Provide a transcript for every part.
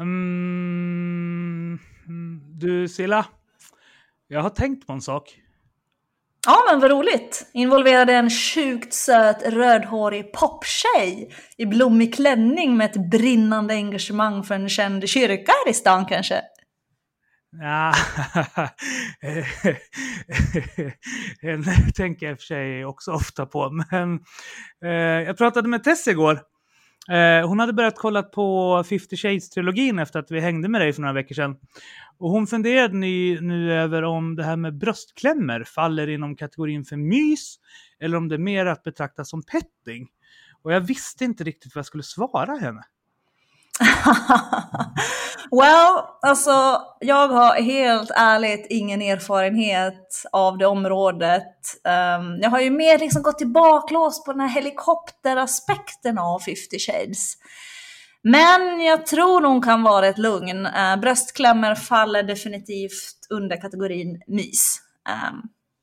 Mm, du Silla, jag har tänkt på en sak. Ja, men vad roligt. Involverade en sjukt söt rödhårig poptjej i blommig klänning med ett brinnande engagemang för en känd kyrka här i stan kanske? Ja, den tänker jag i och för sig också ofta på. Men eh, jag pratade med Tess igår Eh, hon hade börjat kolla på 50 Shades-trilogin efter att vi hängde med dig för några veckor sedan. Och hon funderade nu, nu över om det här med bröstklämmer faller inom kategorin för mys eller om det är mer att betrakta som petting. Och jag visste inte riktigt vad jag skulle svara henne. well, alltså jag har helt ärligt ingen erfarenhet av det området. Um, jag har ju mer liksom gått i baklås på den här helikopteraspekten av 50 shades. Men jag tror hon kan vara ett lugn. Uh, bröstklämmer faller definitivt under kategorin mys. Um,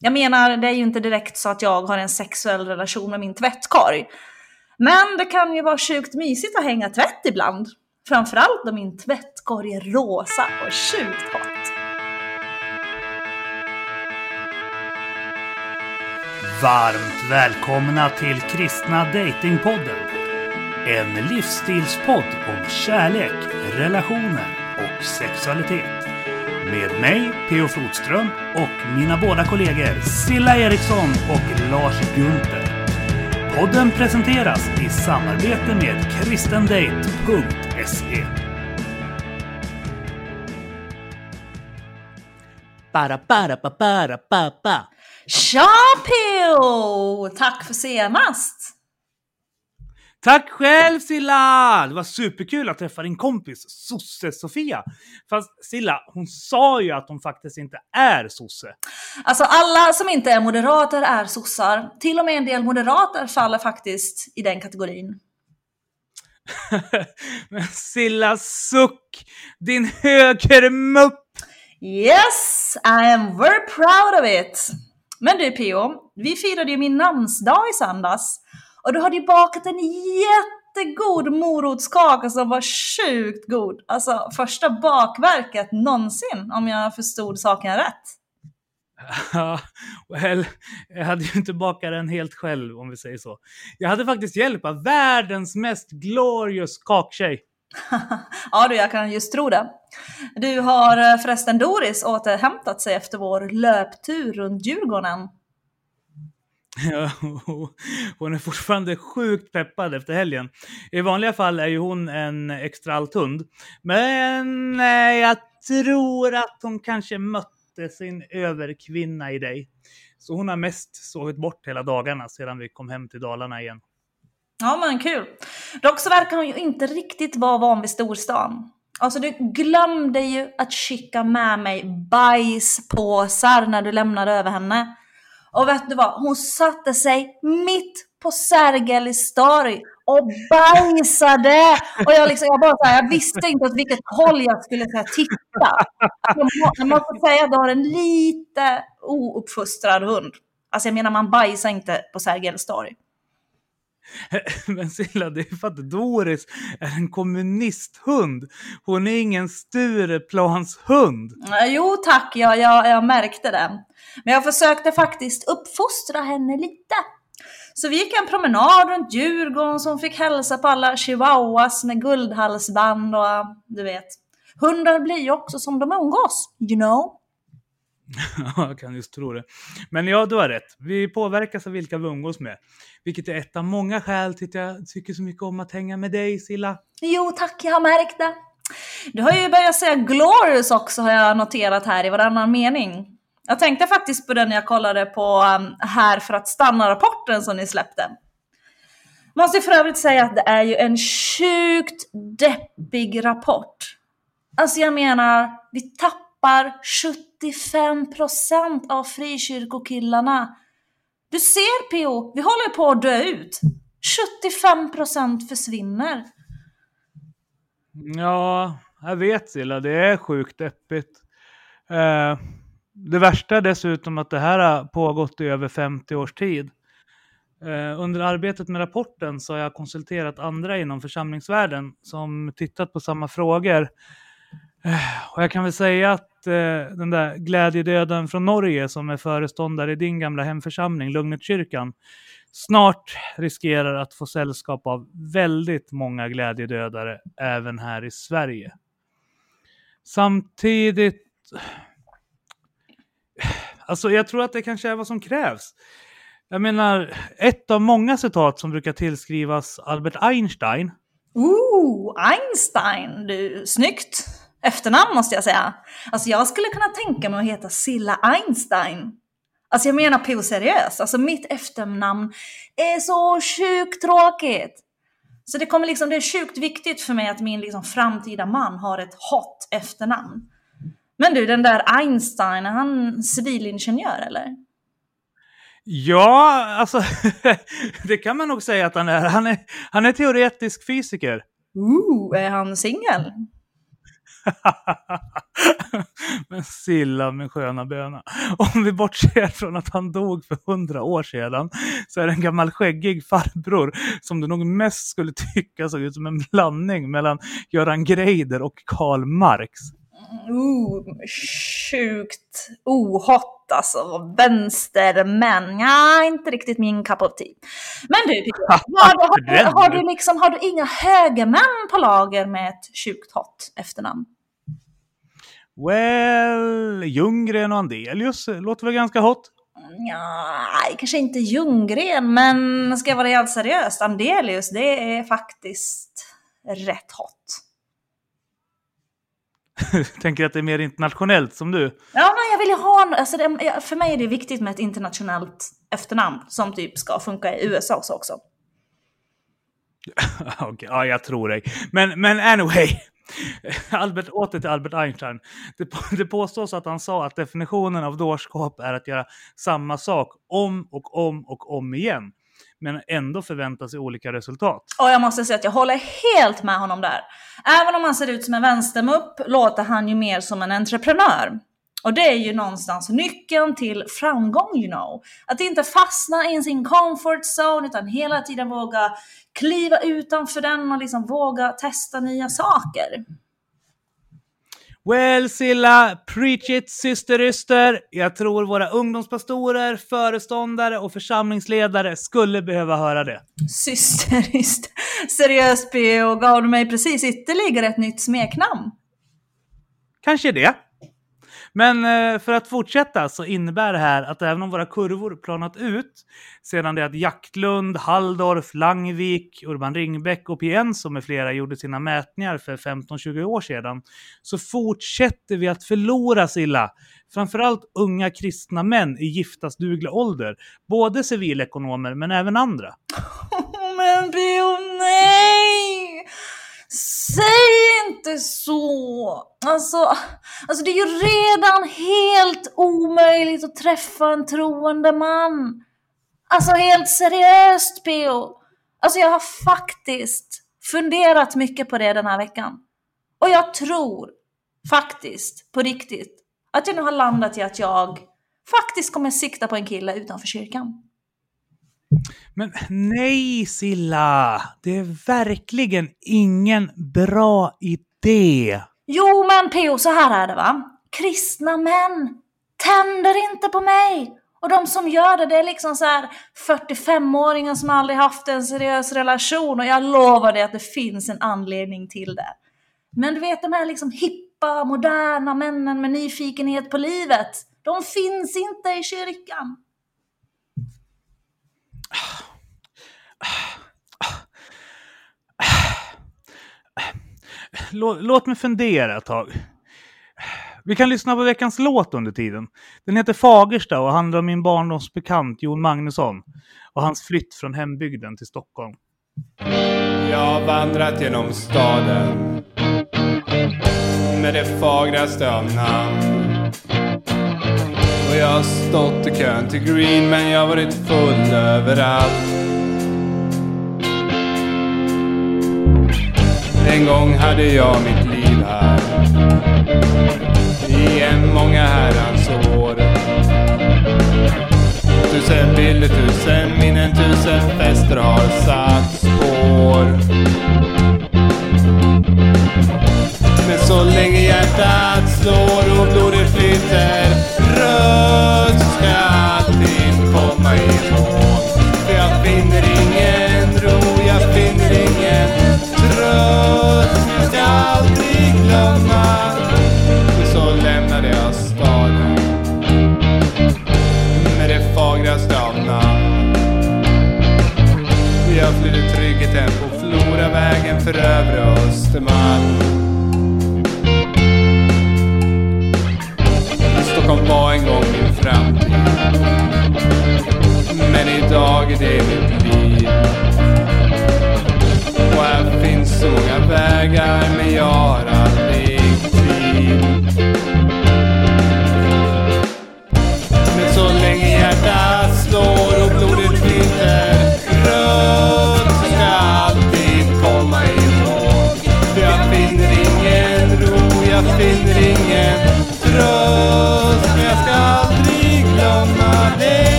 jag menar, det är ju inte direkt så att jag har en sexuell relation med min tvättkorg. Men det kan ju vara sjukt mysigt att hänga tvätt ibland. Framförallt om min tvätt ska det rosa och sjukt hot. Varmt välkomna till Kristna Datingpodden. En livsstilspodd om kärlek, relationer och sexualitet. Med mig, P.O. Flodström och mina båda kollegor Silla Eriksson och Lars Gunther. Podden presenteras i samarbete med kristendate.se. Para, pa, para, pa, pa. Tja. Tack för senast! Tack själv Silla! Det var superkul att träffa din kompis sosse-Sofia. Fast Silla, hon sa ju att hon faktiskt inte är sosse. Alltså alla som inte är moderater är sossar. Till och med en del moderater faller faktiskt i den kategorin. Men Silla, suck! Din högermupp! Yes, I am very proud of it! Men du Pio, vi firade ju min namnsdag i söndags. Och du hade ju bakat en jättegod morotskaka som var sjukt god. Alltså första bakverket någonsin, om jag förstod saken rätt. Ja, well, jag hade ju inte bakat den helt själv om vi säger så. Jag hade faktiskt hjälp av världens mest glorious kaktjej. ja du, jag kan just tro det. Du har eh, förresten Doris återhämtat sig efter vår löptur runt Djurgården. hon är fortfarande sjukt peppad efter helgen. I vanliga fall är ju hon en extra althund. Men eh, jag tror att hon kanske mötte sin överkvinna i dig. Så hon har mest sovit bort hela dagarna sedan vi kom hem till Dalarna igen. Ja men kul. Dock så verkar hon ju inte riktigt vara van vid storstan. Alltså du glömde ju att skicka med mig bajspåsar när du lämnade över henne. Och vet du vad? Hon satte sig mitt på Sergels torg och bajsade! Och jag, liksom, jag bara så här, jag visste inte åt vilket håll jag skulle så här, titta. Jag måste säga att du har en lite ouppfostrad hund. Alltså jag menar, man bajsar inte på Sergels torg. Men Silla, det är för att Doris är en kommunisthund. Hon är ingen Stureplanshund. Jo tack, jag, jag, jag märkte det. Men jag försökte faktiskt uppfostra henne lite. Så vi gick en promenad runt Djurgården som fick hälsa på alla chihuahuas med guldhalsband och du vet. Hundar blir ju också som de umgås, you know. jag kan just tro det. Men ja, du har rätt. Vi påverkas av vilka vi umgås med. Vilket är ett av många skäl till att jag tycker så mycket om att hänga med dig, Silla. Jo tack, jag har märkt det. Du har ju börjat säga glorious också har jag noterat här i varannan mening. Jag tänkte faktiskt på den jag kollade på um, Här för att stanna-rapporten som ni släppte. Måste för övrigt säga att det är ju en sjukt deppig rapport. Alltså jag menar, vi tappar 75% av frikyrkokillarna. Du ser PO, vi håller på att dö ut. 75% försvinner. Ja, jag vet Silla, det är sjukt deppigt. Eh, det värsta är dessutom att det här har pågått i över 50 års tid. Eh, under arbetet med rapporten så har jag konsulterat andra inom församlingsvärlden som tittat på samma frågor. Eh, och jag kan väl säga att Eh, den där glädjedöden från Norge som är föreståndare i din gamla hemförsamling, Lugnetkyrkan, snart riskerar att få sällskap av väldigt många glädjedödare även här i Sverige. Samtidigt... Alltså jag tror att det kanske är vad som krävs. Jag menar, ett av många citat som brukar tillskrivas Albert Einstein. Ooh, Einstein! Du, snyggt! Efternamn måste jag säga. Alltså jag skulle kunna tänka mig att heta Silla Einstein. Alltså jag menar på seriöst, alltså mitt efternamn är så sjukt tråkigt. Så det kommer liksom, det är sjukt viktigt för mig att min liksom framtida man har ett hot efternamn. Men du, den där Einstein, är han civilingenjör eller? Ja, alltså det kan man nog säga att han är. Han är, han är teoretisk fysiker. Ooh, är han singel? Men Silla med sköna böna. Om vi bortser från att han dog för hundra år sedan så är det en gammal skäggig farbror som du nog mest skulle tycka såg ut som en blandning mellan Göran Greider och Karl Marx. Ooh, sjukt ohot alltså. Vänstermän, ja, inte riktigt min cup of tea. Men du, har, har, har, du liksom, har du inga högermän på lager med ett sjukt hot efternamn? Well, Ljunggren och Andelius låter väl ganska hot? Ja, kanske inte Ljunggren, men ska jag vara helt seriös, Andelius, det är faktiskt rätt hot. Tänker att det är mer internationellt som du? Ja, men jag vill ju ha, alltså det, för mig är det viktigt med ett internationellt efternamn som typ ska funka i USA också. Okej, okay, ja jag tror dig. Men, men anyway, Albert, åter till Albert Einstein. Det, det påstås att han sa att definitionen av dårskap är att göra samma sak om och om och om igen. Men ändå förvänta sig olika resultat. Och jag måste säga att jag håller helt med honom där. Även om han ser ut som en vänstermupp låter han ju mer som en entreprenör. Och det är ju någonstans nyckeln till framgång, you know. Att inte fastna i sin comfort zone, utan hela tiden våga kliva utanför den och liksom våga testa nya saker. Well Silla, preach it syster Yster. Jag tror våra ungdomspastorer, föreståndare och församlingsledare skulle behöva höra det. Syster Yster. Seriöst P.O. gav du mig precis ytterligare ett nytt smeknamn? Kanske det. Men eh, för att fortsätta så innebär det här att även om våra kurvor planat ut sedan det att Jaktlund, Halldorf, Langvik, Urban Ringbäck och Pienso med flera gjorde sina mätningar för 15-20 år sedan så fortsätter vi att förlora Silla. Framförallt unga kristna män i giftasduglig ålder. Både civilekonomer men även andra. men Bio, nej! Säg inte så! Alltså, alltså det är ju redan helt omöjligt att träffa en troende man. Alltså helt seriöst P.O. Alltså jag har faktiskt funderat mycket på det den här veckan. Och jag tror faktiskt, på riktigt, att jag nu har landat i att jag faktiskt kommer sikta på en kille utanför kyrkan. Men nej Silla, det är verkligen ingen bra idé. Jo men P.O. så här är det va. Kristna män tänder inte på mig. Och de som gör det, det är liksom så här 45-åringar som aldrig haft en seriös relation och jag lovar dig att det finns en anledning till det. Men du vet de här liksom hippa, moderna männen med nyfikenhet på livet, de finns inte i kyrkan. Låt mig fundera ett tag. Vi kan lyssna på veckans låt under tiden. Den heter Fagersta och handlar om min barndomsbekant Jon Magnusson och hans flytt från hembygden till Stockholm. Jag har vandrat genom staden med det fagraste av namn. Jag har stått i kön till Green men jag har varit full överallt. En gång hade jag mitt liv här. I en många herrans år. Tusen bilder, tusen minnen, tusen fester har satt spår. Men så länge hjärtat slår och blodet flyter rött så ska allting alltid komma ihåg. För jag finner ingen ro, jag finner ingen tröst. Jag ska aldrig glömma. Och så lämnade jag staden med det fagraste av namn. Jag flydde tryggheten på Floravägen för övre Östermalm. Stockholm var en gång min framtid. Men idag är det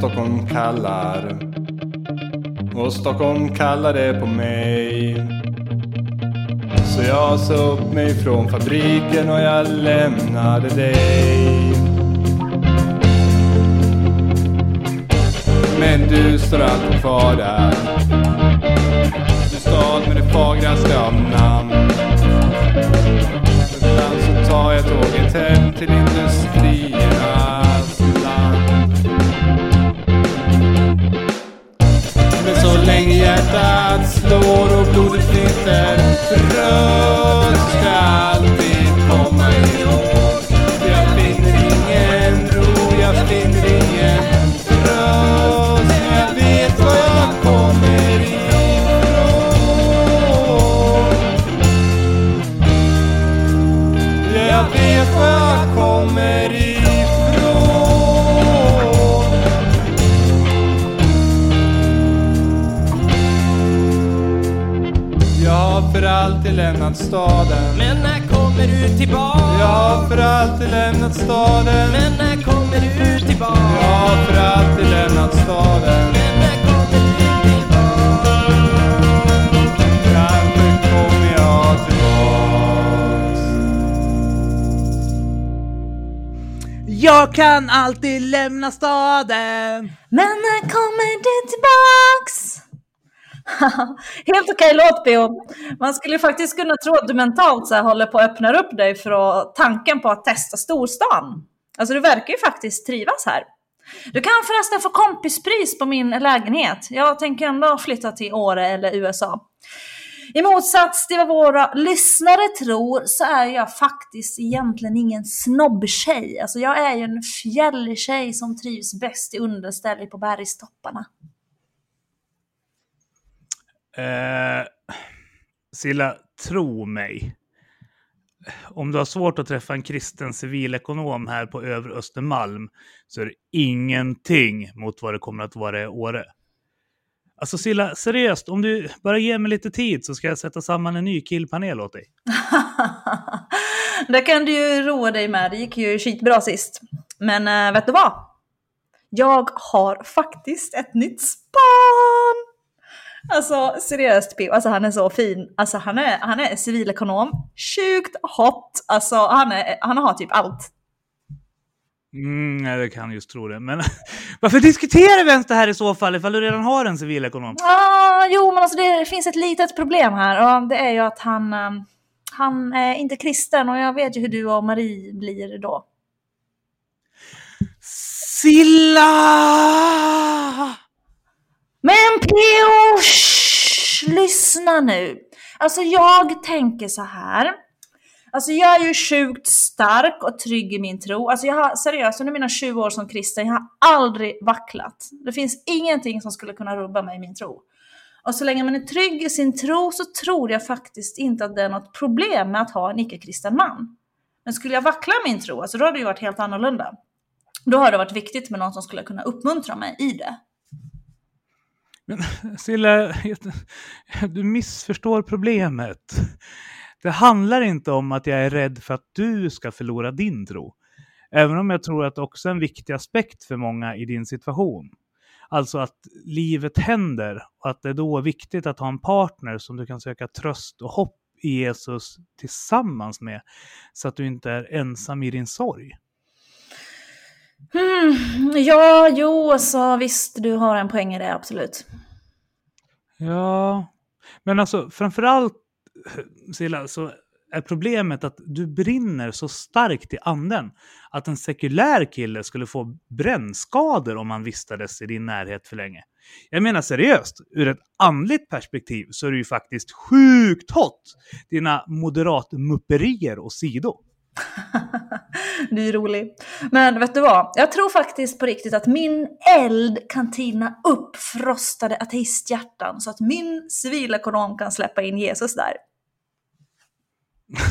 Stockholm kallar. Och Stockholm kallade på mig. Så jag sa upp mig från fabriken och jag lämnade dig. Men du står alltid kvar där. Du stad med det fagraste av namn. Ibland så tar jag tåget hem till din länge hjärtat slår och blodet flyter Röd ska alltid komma ihåg. Staden. Men när kommer du tillbaka? Jag har för alltid lämnat staden. Men när kommer du tillbaka? Jag har för alltid lämnat staden. Men när kommer du tillbaka? Kanske kommer jag tillbaks. Jag kan alltid lämna staden. Men när kommer du tillbaks? Helt okej låt Beo. Man skulle ju faktiskt kunna tro att du mentalt så här håller på att öppna upp dig för att, tanken på att testa storstan. Alltså du verkar ju faktiskt trivas här. Du kan förresten få kompispris på min lägenhet. Jag tänker ändå flytta till Åre eller USA. I motsats till vad våra lyssnare tror så är jag faktiskt egentligen ingen snobbtjej. Alltså jag är ju en fjälltjej som trivs bäst i underställ på bergstopparna. Eh, Silla, tro mig. Om du har svårt att träffa en kristen civilekonom här på övre Östermalm så är det ingenting mot vad det kommer att vara i Åre. Alltså Silla, seriöst, om du bara ger mig lite tid så ska jag sätta samman en ny killpanel åt dig. det kan du ju roa dig med, det gick ju skitbra sist. Men äh, vet du vad? Jag har faktiskt ett nytt span! Alltså seriöst Pio, alltså han är så fin. Alltså han är, han är civilekonom, sjukt hot. Alltså han, är, han har typ allt. Mm, nej, det kan just tro det. Men varför diskuterar vi ens det här i så fall ifall du redan har en civilekonom? Ah, jo, men alltså det finns ett litet problem här och det är ju att han, um, han är inte kristen och jag vet ju hur du och Marie blir då. Silla! Men P.O. lyssna nu. Alltså jag tänker så här. Alltså jag är ju sjukt stark och trygg i min tro. Alltså jag har seriöst under mina 20 år som kristen, jag har aldrig vacklat. Det finns ingenting som skulle kunna rubba mig i min tro. Och så länge man är trygg i sin tro så tror jag faktiskt inte att det är något problem med att ha en icke-kristen man. Men skulle jag vackla min tro, alltså då hade det ju varit helt annorlunda. Då har det varit viktigt med någon som skulle kunna uppmuntra mig i det. Men Silla, du missförstår problemet. Det handlar inte om att jag är rädd för att du ska förlora din tro. Även om jag tror att det också är en viktig aspekt för många i din situation. Alltså att livet händer och att det då är viktigt att ha en partner som du kan söka tröst och hopp i Jesus tillsammans med. Så att du inte är ensam i din sorg. Hmm, ja, jo, alltså visst, du har en poäng i det, absolut. Ja, men alltså framförallt Silla, så är problemet att du brinner så starkt i anden att en sekulär kille skulle få brännskador om han vistades i din närhet för länge. Jag menar seriöst, ur ett andligt perspektiv så är det ju faktiskt sjukt hot, dina moderatmupperier och sido. du är rolig. Men vet du vad? Jag tror faktiskt på riktigt att min eld kan tina upp frostade ateisthjärtan så att min civilekonom kan släppa in Jesus där.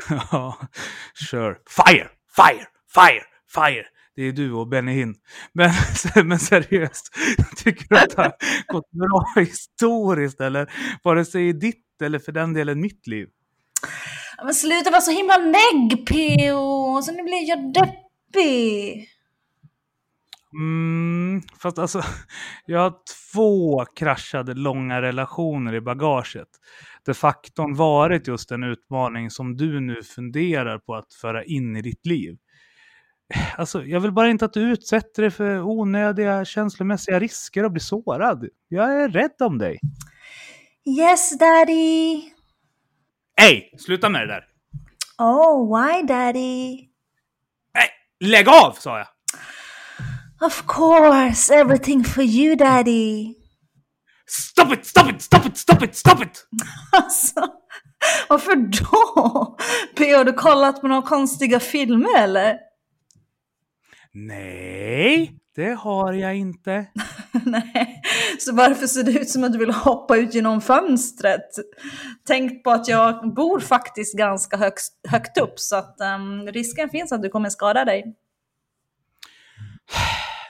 Ja, sure. Fire, fire, fire, fire. Det är du och Benny Hinn. Men, men seriöst, tycker du att det har gått bra historiskt eller vare sig i ditt eller för den delen mitt liv? Men sluta vara så himla negg, P.O. Så nu blir jag deppig. Mm, fast alltså, jag har två kraschade långa relationer i bagaget. Där faktorn varit just en utmaning som du nu funderar på att föra in i ditt liv. Alltså, jag vill bara inte att du utsätter dig för onödiga känslomässiga risker och blir sårad. Jag är rädd om dig. Yes, daddy. Hej, sluta med det där! Oh, why daddy? Nej, lägg av sa jag! Of course, everything for you daddy. Stop it, stop it, stop it, stop it, stop it! Alltså, varför då? P.O. har du kollat på några konstiga filmer eller? Nej, det har jag inte. Nej, så varför ser det ut som att du vill hoppa ut genom fönstret? Tänk på att jag bor faktiskt ganska högst, högt upp så att ehm, risken finns att du kommer skada dig.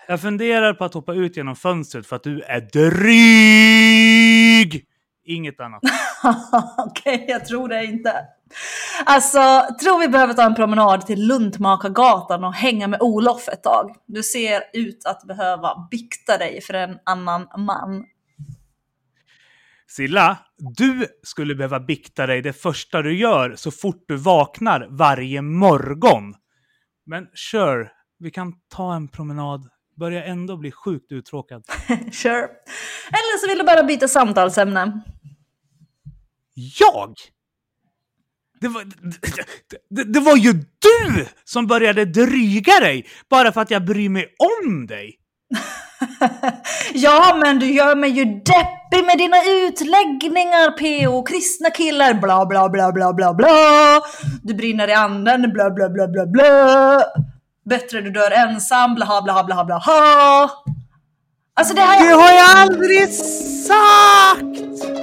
Jag funderar på att hoppa ut genom fönstret för att du är dryg! Inget annat. Okej, jag tror det inte. Alltså, tror vi behöver ta en promenad till Luntmakargatan och hänga med Olof ett tag. Du ser ut att behöva bikta dig för en annan man. Silla, du skulle behöva bikta dig det första du gör så fort du vaknar varje morgon. Men sure, vi kan ta en promenad. Börjar ändå bli sjukt uttråkad. Sure. Eller så vill du bara byta samtalsämne. Jag? Det var, det, det var ju du som började dryga dig bara för att jag bryr mig om dig. ja, men du gör mig ju deppig med dina utläggningar, PO. Kristna killar, bla bla bla bla bla bla. Du brinner i anden, bla bla bla bla bla. Bättre du dör ensam, bla bla bla bla bla. Alltså det här... Det har jag aldrig sagt!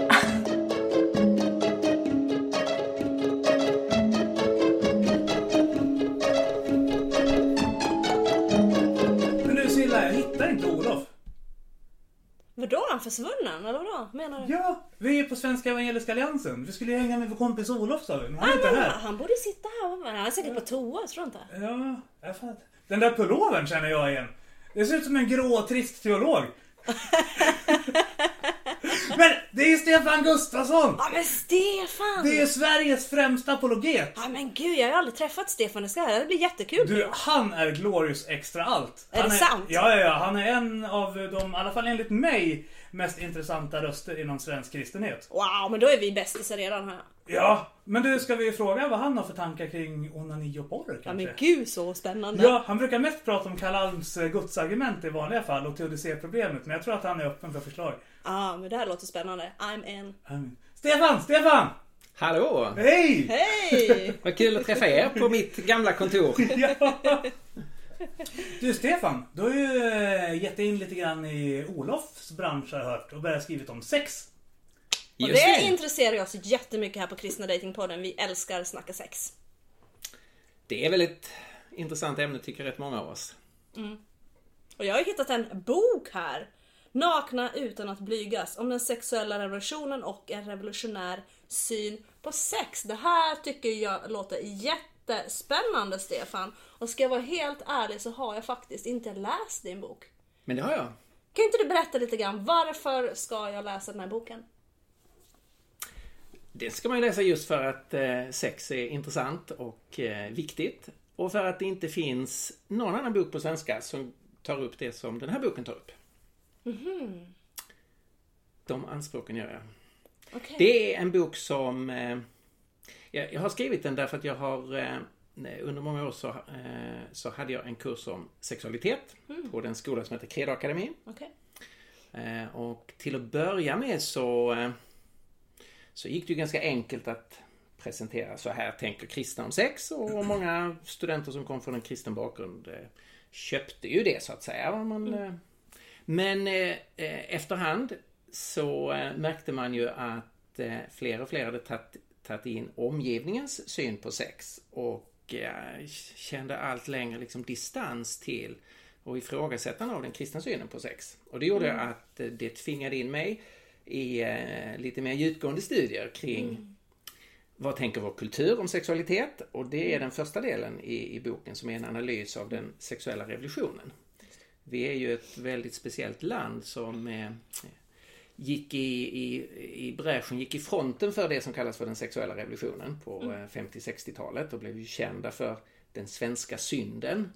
Vadå? Är han försvunnen? Eller vadå? Menar du? Ja, vi är på Svenska Evangeliska Alliansen. Vi skulle hänga med vår kompis Olof sa vi, men han är inte här. han borde sitta här. Han är säkert på toa, tror du inte? Ja, jag fattar. Den där pullovern känner jag igen. Det ser ut som en grå, trist teolog. Det är Stefan Gustafsson! Ja men Stefan! Det är Sveriges främsta apologet. Ja men gud, jag har aldrig träffat Stefan. Det ska det blir jättekul. Du, han är glorious extra allt. Är han det sant? Ja, ja, ja. Han är en av de, i alla fall enligt mig, mest intressanta röster inom svensk kristenhet. Wow, men då är vi bästisar redan här. Ja, men du, ska vi fråga vad han har för tankar kring onani och porr Ja kanske? men gud så spännande. Ja, han brukar mest prata om Karl Alms eh, gudsargument i vanliga fall och teodicéproblemet, men jag tror att han är öppen för förslag. Ja, men det här låter spännande. I'm in. Stefan! Stefan! Hallå! Hej! Hej! Vad kul att träffa er på mitt gamla kontor. Ja. Du Stefan, du har ju eh, gett in lite grann i Olofs bransch har jag hört och börjat skrivit om sex. Och Just det det. intresserar oss jättemycket här på Kristna Datingpodden. Vi älskar snacka sex. Det är väl ett intressant ämne tycker rätt många av oss. Och jag har hittat en bok här Nakna utan att blygas om den sexuella revolutionen och en revolutionär syn på sex. Det här tycker jag låter jättespännande Stefan. Och ska jag vara helt ärlig så har jag faktiskt inte läst din bok. Men det har jag. Kan inte du berätta lite grann, varför ska jag läsa den här boken? Det ska man ju läsa just för att eh, sex är intressant och eh, viktigt. Och för att det inte finns någon annan bok på svenska som tar upp det som den här boken tar upp. De anspråken gör jag. Okej. Det är en bok som... Eh, jag, har skrivit den därför att jag har... Under många år så, så hade jag en kurs om sexualitet på den skola som heter Credo Akademi. Eh, och till att börja med så, så gick det ju ganska enkelt att presentera så här tänker kristna om sex och många studenter som kom från en kristen bakgrund eh, köpte ju det så att säga. Man, eh, men eh, efterhand så märkte man ju att fler och fler hade tagit, in omgivningens syn på sex och kände allt längre liksom distans till och ifrågasättande av den kristna synen på sex. Och det gjorde att eh, det tvingade in mig i eh, lite mer djupgående studier kring vad tänker vår kultur om sexualitet? Och det är den första delen i, i boken som är en analys av den sexuella revolutionen. Vi är ju ett väldigt speciellt land som eh, gick i, i, i bräschen, gick i fronten för det som kallas för den sexuella revolutionen på eh, 50-60-talet och blev ju kända för den svenska synden.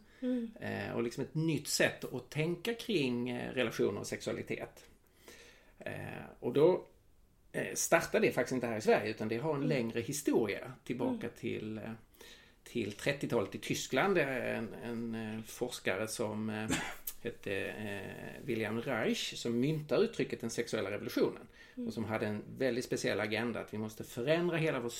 Eh, och liksom ett nytt sätt att tänka kring eh, relationer och sexualitet. Eh, och då eh, startade det faktiskt inte här i Sverige utan det har en längre historia tillbaka till, eh, till 30-talet i Tyskland. Det är en, en forskare som hette William Reich som myntar uttrycket den sexuella revolutionen. Och som hade en väldigt speciell agenda att vi måste förändra hela vårt,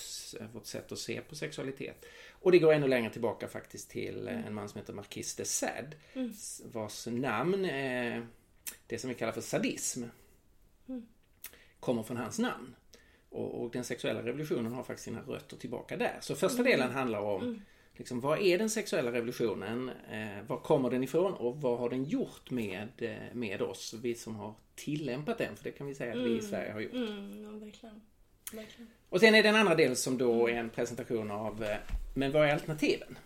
vårt sätt att se på sexualitet. Och det går ännu längre tillbaka faktiskt till en man som heter Marquis de Sade. s- Vars namn, eh, det som vi kallar för sadism, kommer från hans namn. Och, och den sexuella revolutionen har faktiskt sina rötter tillbaka där. Så första delen handlar om liksom, vad är den sexuella revolutionen? Eh, var kommer den ifrån? Och vad har den gjort med, eh, med oss? Vi som har tillämpat den. För det kan vi säga att vi i Sverige har gjort. Mm, ja, verkligen. verkligen. Och sen är det en andra del som då är en presentation av eh, Men vad är alternativen?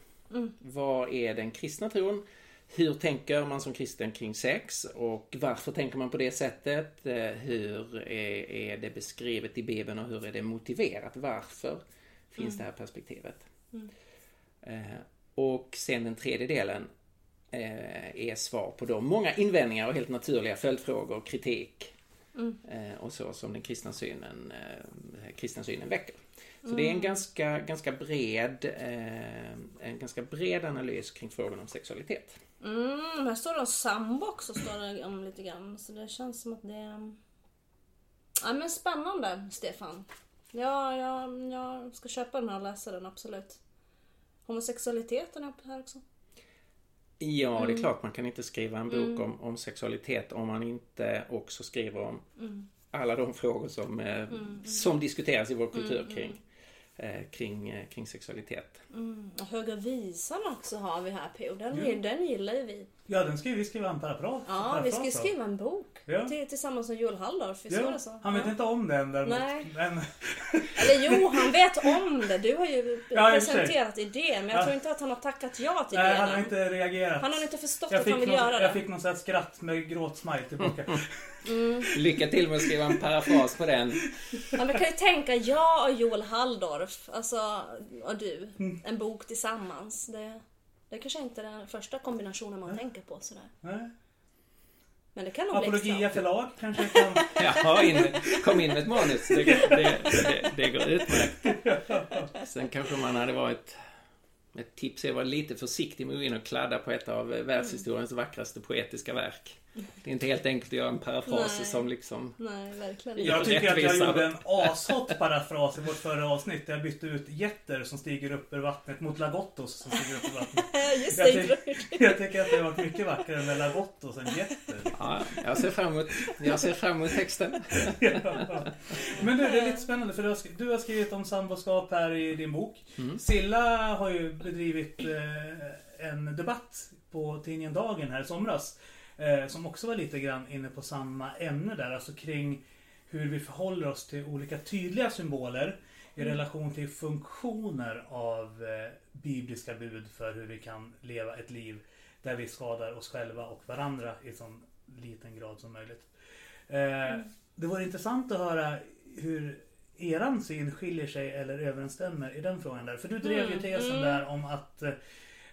Vad är den kristna tron? Hur tänker man som kristen kring sex? Och varför tänker man på det sättet? Eh, Hur är, det beskrivet i Bibeln och hur är det motiverat? Varför finns det här perspektivet? Eh, Och sen den tredje delen eh, är svar på de många invändningar och helt naturliga följdfrågor och kritik eh, och så som den kristna synen, kristna synen väcker. Så det är en ganska, ganska bred en ganska bred analys kring frågan om sexualitet. Mm, här står det om sambo också, står det om lite grann. Så det känns som att det är... Ja men spännande, Stefan. Ja, ja, jag ska köpa den här och läsa den, absolut. Homosexualiteten är uppe här också. Ja, det är klart man kan inte skriva en bok om, om sexualitet om man inte också skriver om alla de frågor som, eh, som diskuteras i vår kultur kring, kring, eh, kring sexualitet. Och Höga Visan också har vi här P.O. Den, den gillar ju vi. Ja, den ska ju vi skriva en paraphras. Ja, vi ska ju skriva en bok. Ja. Till, tillsammans med Joel Halldorf, visst var Ja, det så? han vet ja. inte om den däremot. Nej. Men, Eller jo, han vet om det. Du har ju Ja, presenterat idén. Men jag Ja. tror inte att han har tackat ja till nej, idén han har inte reagerat. Han har inte förstått jag att han vill någon, göra jag det. fick någon sån här skratt med gråtsmile tillbaka. Lycka till med att skriva en parafras på den. Ja, men kan ju tänka jag och Joel Halldorf, alltså, och du, Mm. en bok tillsammans. Det, det kanske inte är den första kombinationen man tänker på sådär. Nej. Men det kan nog bli Apologia förlag kanske kan... Ja, in, kom in med ett manus. Det, det, det, det går utmärkt. Sen kanske man hade varit... Ett tips är att vara lite försiktig med att gå in och kladda på ett av världshistoriens vackraste poetiska verk. Det är inte helt enkelt att göra en parafras Nej. som liksom... Nej, verkligen Ja. inte. Jag tycker att jag gjorde en ashot parafras i vårt förra avsnitt. Där jag bytte ut jätter som stiger upp ur vattnet mot lagottos som stiger upp ur vattnet. Just Jag, tyck, jag tycker att det har varit mycket vackrare med lagottos än jätter. Ja, jag ser fram emot, jag ser fram emot texten. Men du, det är lite spännande för du har, skrivit om samboskap här i din bok. Silla har ju bedrivit eh, en debatt på tidningen Dagen här i somras. eh, som också var lite grann inne på samma ämne där, alltså kring hur vi förhåller oss till olika tydliga symboler i relation till funktioner av eh, bibliska bud för hur vi kan leva ett liv där vi skadar oss själva och varandra i så liten grad som möjligt. Eh, Det vore intressant att höra hur eran syn skiljer sig eller överensstämmer i den frågan där. För du drev ju Mm, tesen mm. där om att eh,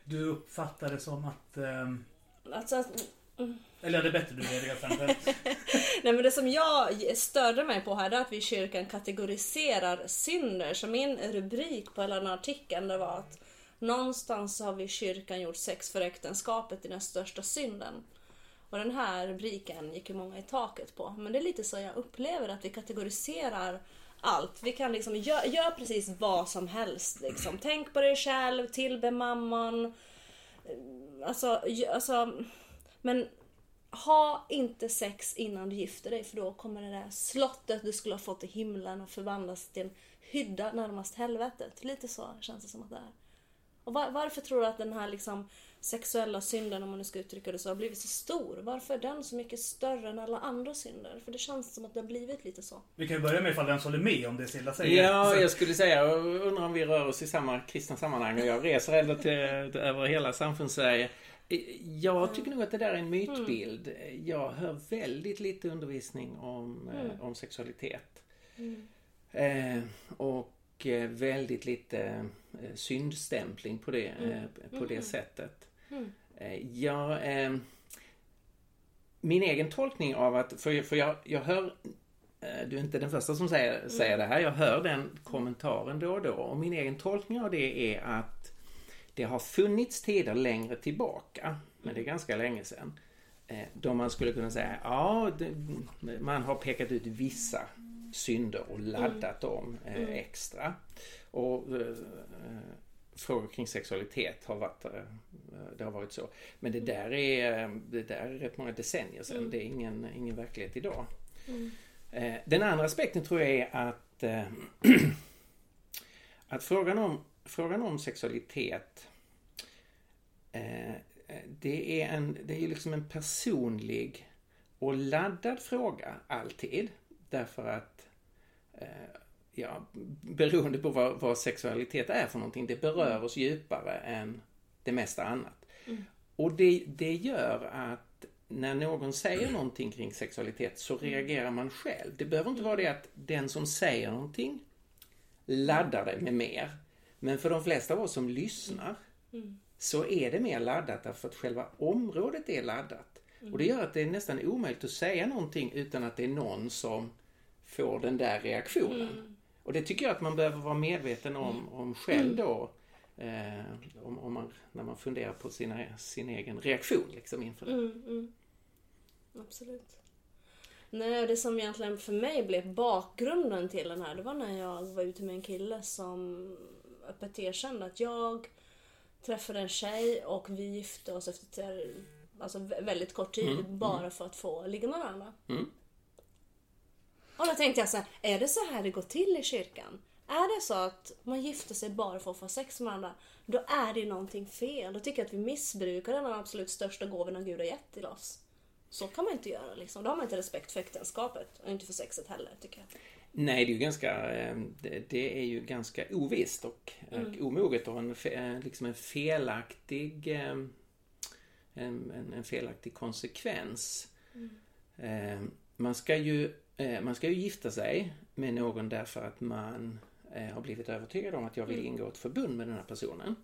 du uppfattar det som att ehm, Alltså, att- eller ja, det är bättre du det kanske. Nej men det som jag störde mig på här är att vi i kyrkan kategoriserar synder. Så min rubrik på hela den här artikeln det var att någonstans har vi i kyrkan gjort sex för äktenskapet till den största synden. Och den här rubriken gick ju många i taket på. Men det är lite så jag upplever att vi kategoriserar allt. Vi kan liksom göra gör precis vad som helst. Liksom. Tänk på dig själv, tillbe mamman. Alltså, alltså, men ha inte sex innan du gifter dig för då kommer det där slottet du skulle ha fått i himlen och förvandlas till en hydda närmast helvetet. Lite så känns det som att det är. Och var, varför tror du att den här liksom sexuella synden, om man nu ska uttrycka det så, har blivit så stor? Varför är den så mycket större än alla andra synder? För det känns som att det har blivit lite så. Vi kan ju börja med ifall den håller med om det Silla säger. Ja, Så- jag skulle säga, jag undrar om vi rör oss i samma kristna sammanhang och jag reser ändå till, över hela samfundssverige. Jag tycker nog att det där är en mytbild. Jag hör väldigt lite undervisning om, eh, om sexualitet. Eh, och eh, väldigt lite eh, syndstämpling på det, eh, på det sättet. Eh, jag, eh, min egen tolkning av att, för, för jag, jag hör Eh, Du är inte den första som säger, säger det här. Jag hör den kommentaren då och då. Och min egen tolkning av det är att det har funnits tider längre tillbaka, men det är ganska länge sedan, eh, då man skulle kunna säga ja, man har pekat ut vissa synder och laddat dem eh, extra. Och frågor kring sexualitet har varit, eh, det har varit så. Men det där är, det där är rätt många decennier sedan. Det är ingen, ingen verklighet idag. Eh, Den andra aspekten tror jag är att, eh, att frågan, om, frågan om sexualitet det är, en, det är liksom en personlig och laddad fråga alltid. Därför att ja, beroende på vad, vad sexualitet är för någonting, det berör oss djupare än det mesta annat. Och det, det gör att när någon säger någonting kring sexualitet så reagerar man själv. Det behöver inte vara det att den som säger någonting laddar det med mer. Men för de flesta av oss som lyssnar så är det mer laddat därför att själva området är laddat. Och det gör att det är nästan omöjligt att säga någonting utan att det är någon som får den där reaktionen. Och det tycker jag att man behöver vara medveten om, om själv då. Eh, om, om man, när man funderar på sina, sin egen reaktion liksom inför det. Mm, mm. Absolut. Nej, det som egentligen för mig blev bakgrunden till den här, det var när jag var ute med en kille som öppet erkände att jag träffade en tjej och vi gifte oss efter alltså, vä- väldigt kort tid bara för att få ligga med varandra. Mm. Och då tänkte jag så här, är det så här det går till i kyrkan? Är det så att man gifter sig bara för att få sex med varandra, då är det någonting fel. Då tycker jag att vi missbrukar den absolut största gåvorna Gud har gett till oss. Så kan man inte göra liksom. Då har man inte respekt för äktenskapet och inte för sexet heller, tycker jag. Nej, det är ju ganska, eh, det, är ju ganska ovisst och, och omoget och en, eh, liksom en felaktig eh, en, en, felaktig konsekvens. Eh, Man ska ju eh, man ska ju gifta sig med någon därför att man eh, har blivit övertygad om att jag vill ingå ett förbund med den här personen.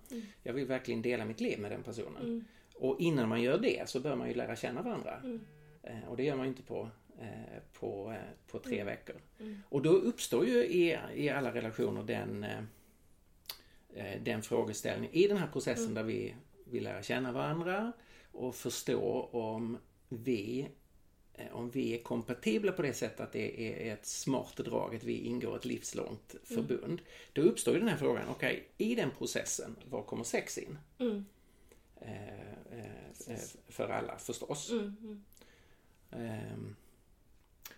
Jag vill verkligen dela mitt liv med den personen. Och innan man gör det så bör man ju lära känna varandra. Eh, Och det gör man ju inte på, eh, på, eh, på tre veckor. Och då uppstår ju i, i alla relationer den, eh, eh, den frågeställningen i den här processen där vi vill lära känna varandra och förstå om vi eh, om vi är kompatibla på det sättet att det är ett smart drag att vi ingår ett livslångt förbund. Då uppstår ju den här frågan, okej, i den processen, var kommer sex in? Eh, eh, eh, för alla förstås. Ehm,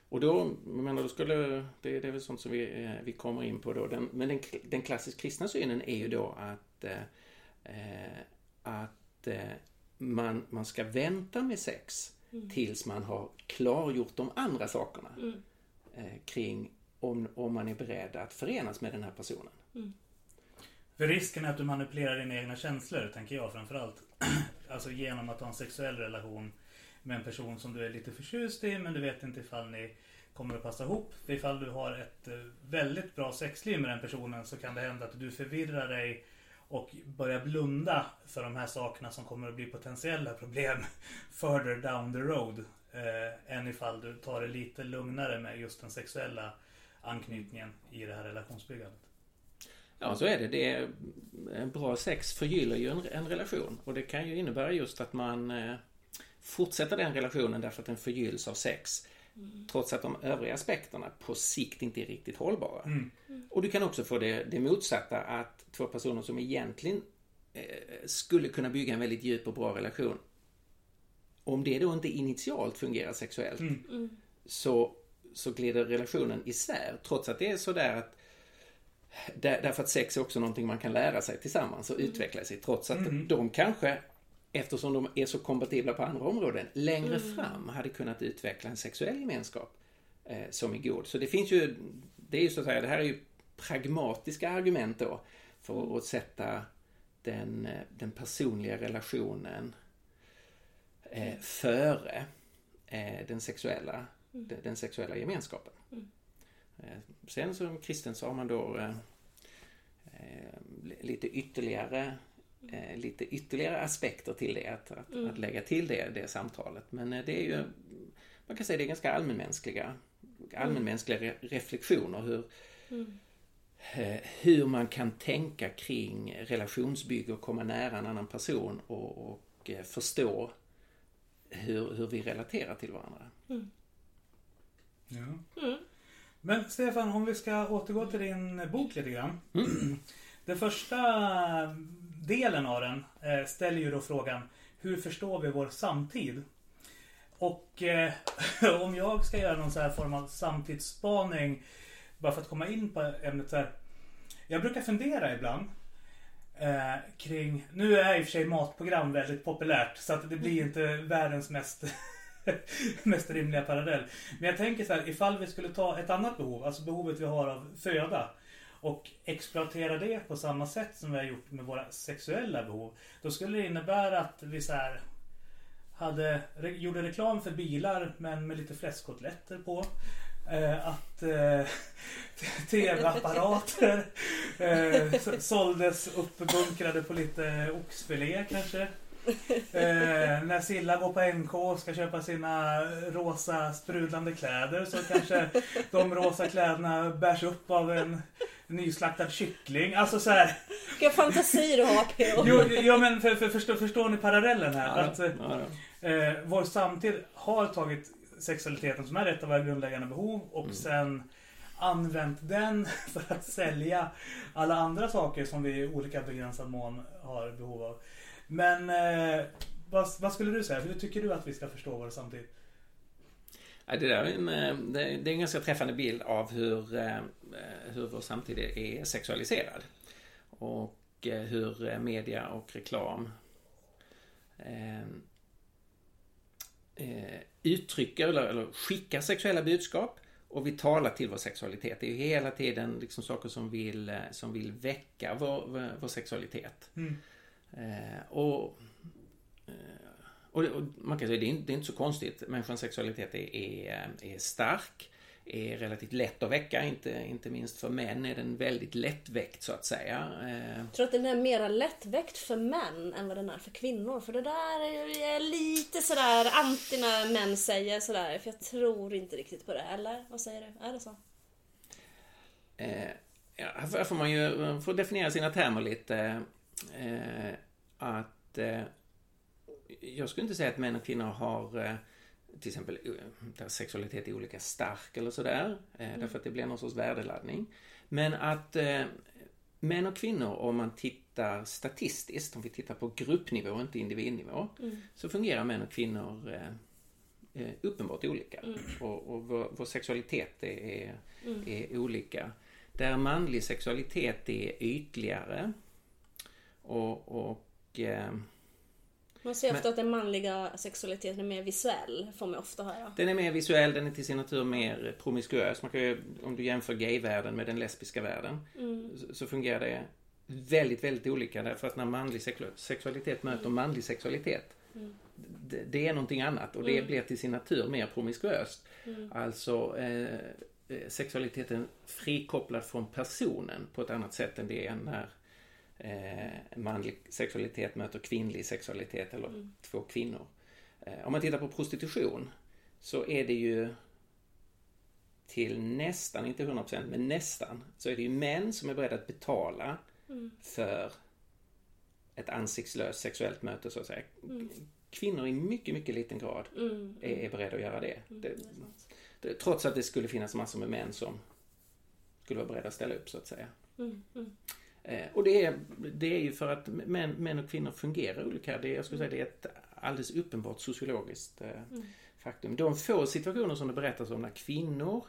och då, menar, då skulle, det, det är väl sånt som vi, eh, vi kommer in på då. Den, men den, den klassiskt kristna synen är ju då att, eh, eh, att eh, man, man ska vänta med sex tills man har klargjort de andra sakerna eh, kring om, om man är beredd att förenas med den här personen. För risken är att du manipulerar dina egna känslor, tänker jag framförallt. alltså genom att ha en sexuell relation med en person som du är lite förtjust i, men du vet inte ifall ni kommer att passa ihop. För ifall du har ett eh, väldigt bra sexliv med den personen så kan det hända att du förvirrar dig och börja blunda för de här sakerna som kommer att bli potentiella problem further down the road. Eh, än ifall du tar det lite lugnare med just den sexuella anknytningen i det här relationsbyggandet. Ja, så är det. det är, en bra sex förgyller ju en, en relation och det kan ju innebära just att man eh, fortsätter den relationen därför att den förgylls av sex. Trots att de övriga aspekterna på sikt inte är riktigt hållbara. Och du kan också få det, det motsatta att två personer som egentligen eh, skulle kunna bygga en väldigt djup och bra relation. Om det då inte initialt fungerar sexuellt så, så glider relationen isär. Trots att det är sådär att där, därför att sex är också någonting man kan lära sig tillsammans och utveckla sig. Trots att de kanske, eftersom de är så kompatibla på andra områden, längre fram hade kunnat utveckla en sexuell gemenskap eh, som är god. Så det finns ju, det är ju så att säga, det här är ju pragmatiska argument då för att sätta den, eh, den personliga relationen eh, före eh, den, sexuella, den, den sexuella gemenskapen. Eh, Sen som kristen så har man då eh, lite ytterligare eh, lite ytterligare aspekter till det, att, att, att lägga till det, det samtalet. Men eh, det är ju, man kan säga det är ganska allmänmänskliga, allmänmänskliga re- reflektioner hur, eh, hur man kan tänka kring relationsbygge och komma nära en annan person och, och eh, förstå hur, hur vi relaterar till varandra. Ja. Men Stefan, om vi ska återgå till din bok lite grann. Den första delen av den eh, ställer ju då frågan Hur förstår vi vår samtid? Och eh, om jag ska göra någon så här form av samtidsspaning bara för att komma in på ämnet så här. Jag brukar fundera ibland eh, kring, nu är i och för sig matprogram väldigt populärt så att det blir inte världens mest mest rimliga parallell. Men jag tänker så här, ifall vi skulle ta ett annat behov, alltså behovet vi har av föda och exploatera det på samma sätt som vi har gjort med våra sexuella behov. Då skulle det innebära att vi så här hade, re, gjorde reklam för bilar men med lite fläskkotletter på. Eh, att eh, tv-apparater eh, såldes uppbunkrade på lite oxfilé kanske. Eh, när Silla går på NK och ska köpa sina rosa sprudlande kläder så kanske de rosa kläderna bärs upp av en nyslaktad kyckling. Alltså så här. Vilka fantasier du har P.O. Jo, ja, men för, för, förstår, förstår ni parallellen här? Ja, Att, ja, ja. eh, vår samtid har tagit sexualiteten som är ett av våra grundläggande behov och sen använt den för att sälja alla andra saker som vi i olika begränsad mån har behov av. Men eh, vad, vad skulle du säga? Hur tycker du att vi ska förstå vår samtid? Ja, det, där är en, eh, det är en ganska träffande bild av hur, eh, hur vår samtid är sexualiserad. Och eh, hur eh, media och reklam eh, eh, uttrycker eller, eller skickar sexuella budskap och vi talar till vår sexualitet. Det är ju hela tiden liksom saker som vill, eh, som vill väcka vår, vår, sexualitet. Mm. Eh, och, eh, och, och man kan säga det är, inte, det är inte så konstigt. Människans sexualitet är, är, är stark, är relativt lätt att väcka. Inte, inte minst för män är den väldigt lättväckt så att säga. Eh, Jag tror att den är mer lättväckt för män än vad den är för kvinnor. För det där är lite sådär anti när män säger sådär. För jag tror inte riktigt på det. Eller? Vad säger du? Är det så? Eh, ja, här får man ju man får definiera sina termer lite. Eh, att eh, jag skulle inte säga att män och kvinnor har eh, till exempel eh, deras sexualitet är olika stark eller sådär. Eh, Därför att det blir någon sorts värdeladdning. Men att eh, män och kvinnor, om man tittar statistiskt, om vi tittar på gruppnivå och inte individnivå, så fungerar män och kvinnor eh, uppenbart olika. Och, och vår, vår sexualitet är, är olika. Där manlig sexualitet är ytligare och, och eh, Man ser ofta att den manliga sexualiteten är mer visuell, får man ofta höra. Den är mer visuell, den är till sin natur mer promiskuös. Man kan ju, om du jämför gayvärlden med den lesbiska världen så, så fungerar det väldigt, väldigt olika därför att när manlig sexu- sexualitet möter manlig sexualitet det, det är någonting annat och det blir till sin natur mer promiskuöst. Alltså eh, eh, sexualiteten frikopplad från personen på ett annat sätt än det är när eh, manlig sexualitet möter kvinnlig sexualitet eller två kvinnor. Eh, om man tittar på prostitution så är det ju till nästan, inte 100% men nästan, så är det ju män som är beredda att betala för ett ansiktslöst sexuellt möte så att säga. Kvinnor i mycket, mycket liten grad är, är beredda att göra det. det, det. Trots att det skulle finnas massor med män som skulle vara beredda att ställa upp så att säga. Eh, och det är, det är ju för att män, män och kvinnor fungerar olika. Det, jag skulle säga det är ett alldeles uppenbart sociologiskt eh, faktum. De få situationer som det berättas om när kvinnor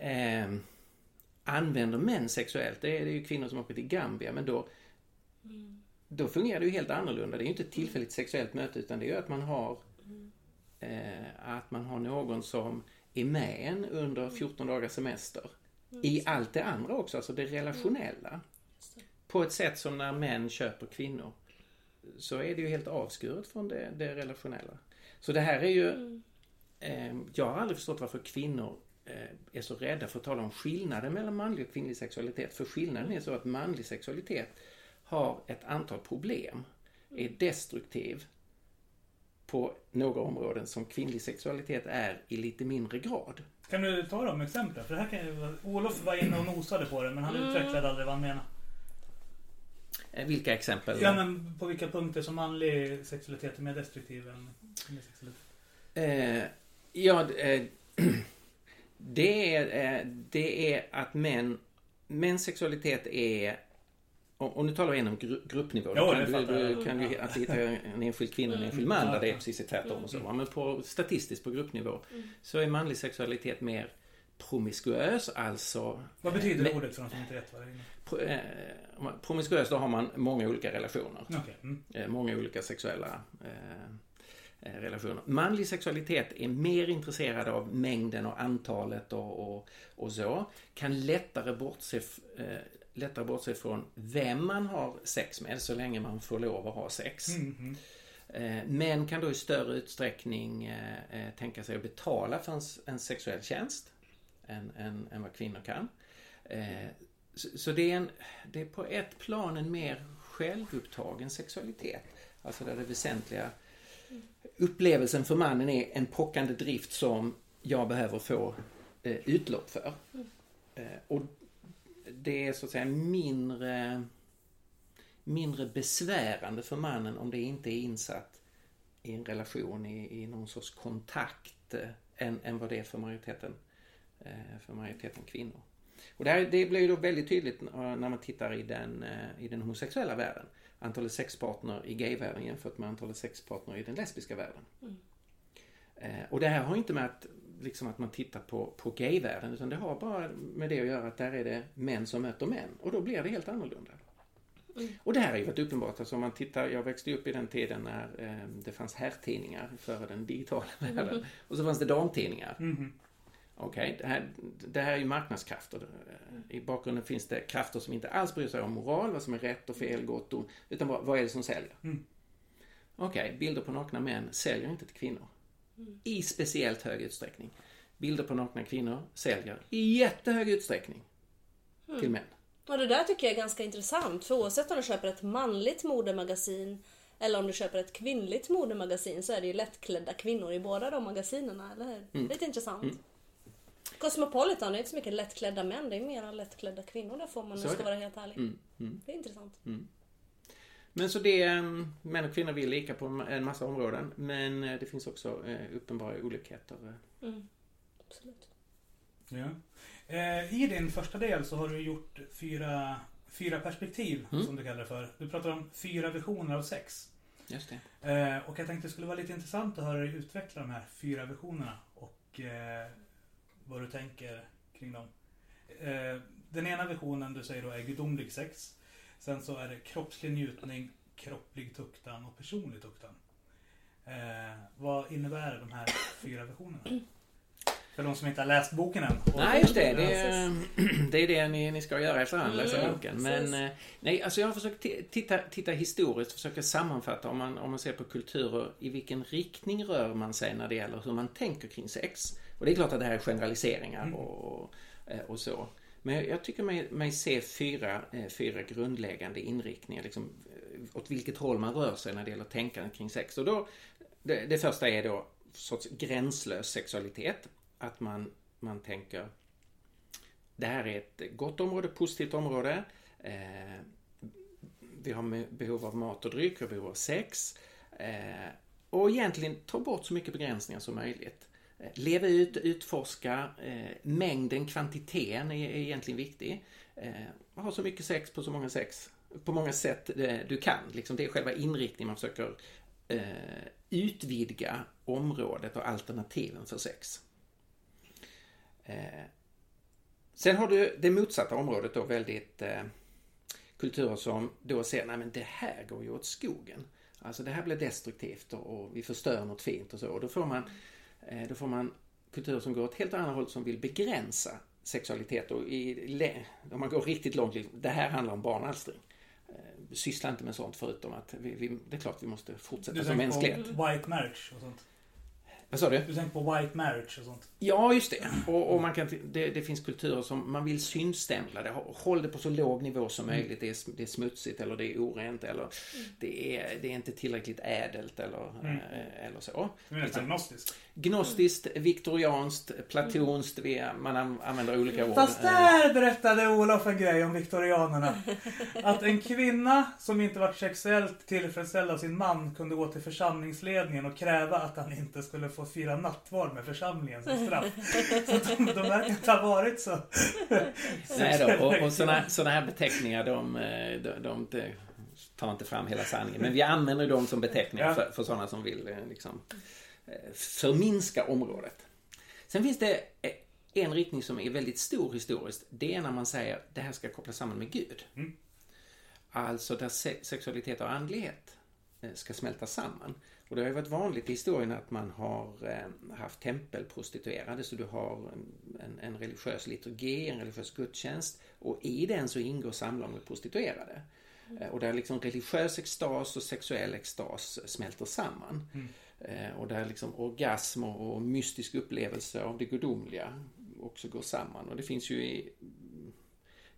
eh, använder män sexuellt, det är, det är ju kvinnor som åker till Gambia, men då då fungerar det ju helt annorlunda. Det är ju inte ett tillfälligt sexuellt möte utan det är ju att man har eh, att man har någon som är med en under 14 dagars semester. I allt det andra också, alltså det relationella. På ett sätt som när män köper kvinnor så är det ju helt avskuret från det, det relationella. Så det här är ju... Eh, jag har aldrig förstått varför kvinnor eh, är så rädda för att tala om skillnaden mellan manlig och kvinnlig sexualitet. För skillnaden är så att manlig sexualitet har ett antal problem. Är destruktiv på några områden som kvinnlig sexualitet är i lite mindre grad. Kan du ta de exemplen? För det här kan ju... Olof var inne och nosade på det men han utvecklade aldrig vad han menade. Eh, Vilka exempel? Ja men på vilka punkter som manlig sexualitet är mer destruktiv än kvinnlig sexualitet? Eh, ja, eh, det, är, eh, det är att män, mäns sexualitet är och, och nu talar vi inom gru, gruppnivå. Det kan, du, du kan ju alltid hitta en enskild kvinna och en enskild man där det är precis tvärtom och så. Men på, statistiskt på gruppnivå så är manlig sexualitet mer promiskuös, alltså Vad betyder Men- ordet för de som inte vet vad det är? pro, eh, om promiskuös då har man många olika relationer. Okej. Mm. Eh, många olika sexuella eh, eh, relationer. Manlig sexualitet är mer intresserad av mängden och antalet och, och, och så. Kan lättare bortse, eh, lättare bortse från vem man har sex med så länge man får lov att ha sex. Eh, Män kan då i större utsträckning eh, eh, tänka sig att betala för en, sexuell tjänst än, än, än vad kvinnor kan. Så, det, är en, det är på ett plan en mer självupptagen sexualitet. Alltså där det väsentliga upplevelsen för mannen är en pockande drift som jag behöver få utlopp för. Eh, och det är så att säga mindre mindre besvärande för mannen om det inte är insatt i en relation, i, i någon sorts kontakt eh, än, än vad det är för majoriteten, eh, för majoriteten kvinnor. Och det, här, det blir ju då väldigt tydligt eh, när man tittar i den, i den homosexuella världen. Antalet sexpartner i gayvärlden jämfört med antalet sexpartner i den lesbiska världen. Eh, Och det här har inte med att, liksom att man tittar på, på gayvärlden utan det har bara med det att göra att där är det män som möter män och då blir det helt annorlunda. Och det här har ju varit uppenbart. Alltså om man tittar, jag växte upp i den tiden när eh, det fanns herrtidningar före den digitala världen. Och så fanns det damtidningar. Mhm. Okej, det, här, det här är ju marknadskrafter. I bakgrunden finns det krafter som inte alls bryr sig om moral, vad som är rätt och fel, gott och. Utan bara, vad är det som säljer? Mm. Okej, bilder på nakna män säljer inte till kvinnor. I speciellt hög utsträckning. Bilder på nakna kvinnor säljer i jättehög utsträckning till män. Och det där tycker jag är ganska intressant. För oavsett om du köper ett manligt modemagasin eller om du köper ett kvinnligt modemagasin så är det ju lättklädda kvinnor i båda de magasinerna, eller hur? Mm. Lite intressant. Cosmopolitan, det är inte så mycket lättklädda män, det är mer lättklädda kvinnor där får man, om jag ska vara helt ärlig. Mm, mm. Det är intressant. Men så det, eh, män och kvinnor vill lika på en massa områden. Men eh, det finns också eh, uppenbara olikheter. Mm. Absolut. Ja. I din första del så har du gjort fyra, fyra perspektiv, Mm. som du kallar det för. Du pratar om fyra visioner av sex. Just det. Och jag tänkte det skulle vara lite intressant att höra dig utveckla de här fyra visionerna och vad du tänker kring dem. Den ena visionen du säger då är gudomlig sex. Sen så är det kroppslig njutning, kropplig tuktan och personlig tuktan. Eh, vad innebär de här fyra versionerna? För de som inte har läst boken än. Och- Nej, just det. Det är det, är det ni, ni ska göra efterhand, läsa Mm, boken. precis. Men eh, nej, alltså jag har försökt ti- titta, titta historiskt, försöka sammanfatta om man, om man ser på kulturer, i vilken riktning rör man sig när det gäller hur man tänker kring sex. Och det är klart att det här är generaliseringar och, eh, och så. Men jag, jag tycker mig, mig se fyra, eh, fyra grundläggande inriktningar, liksom, eh, åt vilket håll man rör sig när det gäller tänkandet kring sex. Och då, det, det första är då sorts gränslös sexualitet. Att man, man tänker det här är ett gott område, positivt område. Eh, vi har behov av mat och dryck, vi har behov av sex. Eh, och egentligen ta bort så mycket begränsningar som möjligt. Leva ut, utforska. Eh, mängden, kvantiteten är, är egentligen viktig. Eh, ha så mycket sex på så många sex på många sätt eh, du kan. Liksom det är själva inriktningen man försöker eh, utvidga området och alternativen för sex. Eh, Sen har du det motsatta området då väldigt eh, kulturer som då ser, nej men det här går ju åt skogen. Alltså det här blir destruktivt och, och vi förstör något fint och så. Och då får man, då får man kulturer som går åt helt annat håll som vill begränsa sexualitet och i, om man går riktigt långt, liksom, det här handlar om barnalstring. Eh, Syssla inte med sånt förutom att vi, vi, det är klart vi måste fortsätta Du som tänker mänsklighet. på white marriage och sånt. Vad sa du? Du tänker på white marriage och sånt. Ja, just det. Och, och man kan, det, det finns kulturer som man vill synstämpla det. Håll det på så låg nivå som möjligt. Det är, det är smutsigt eller det är orent eller det är, det är inte tillräckligt ädelt eller, eh, eller så. Det är nästan gnostiskt. Gnostiskt, viktorianskt, platonskt. Man an- använder olika ord. Fast där berättade Olof en grej om viktorianerna. Att en kvinna som inte var sexuellt tillfredsställd av sin man kunde gå till församlingsledningen och kräva att han inte skulle få fira nattvard med församlingen som straff. Så de, de verkar inte ha varit så... Nej då, och, och såna, såna här beteckningar de, eh, de, de, de tar inte fram hela sanningen. Men vi använder dem som beteckningar Ja. för, för sådana som vill eh, liksom, förminska området. Sen finns det eh, en riktning som är väldigt stor historiskt. Det är när man säger att det här ska kopplas samman med Gud. Alltså där se- sexualitet och andlighet eh, ska smälta samman. Och det har ju varit vanligt i historien att man har eh, haft tempelprostituerade, så du har en, en, religiös liturgi, en religiös gudstjänst och i den så ingår samlag med prostituerade. Eh, Och där liksom religiös extas och sexuell extas smälter samman. Eh, Och där liksom orgasm och mystisk upplevelse av det gudomliga också går samman. Och det finns ju i,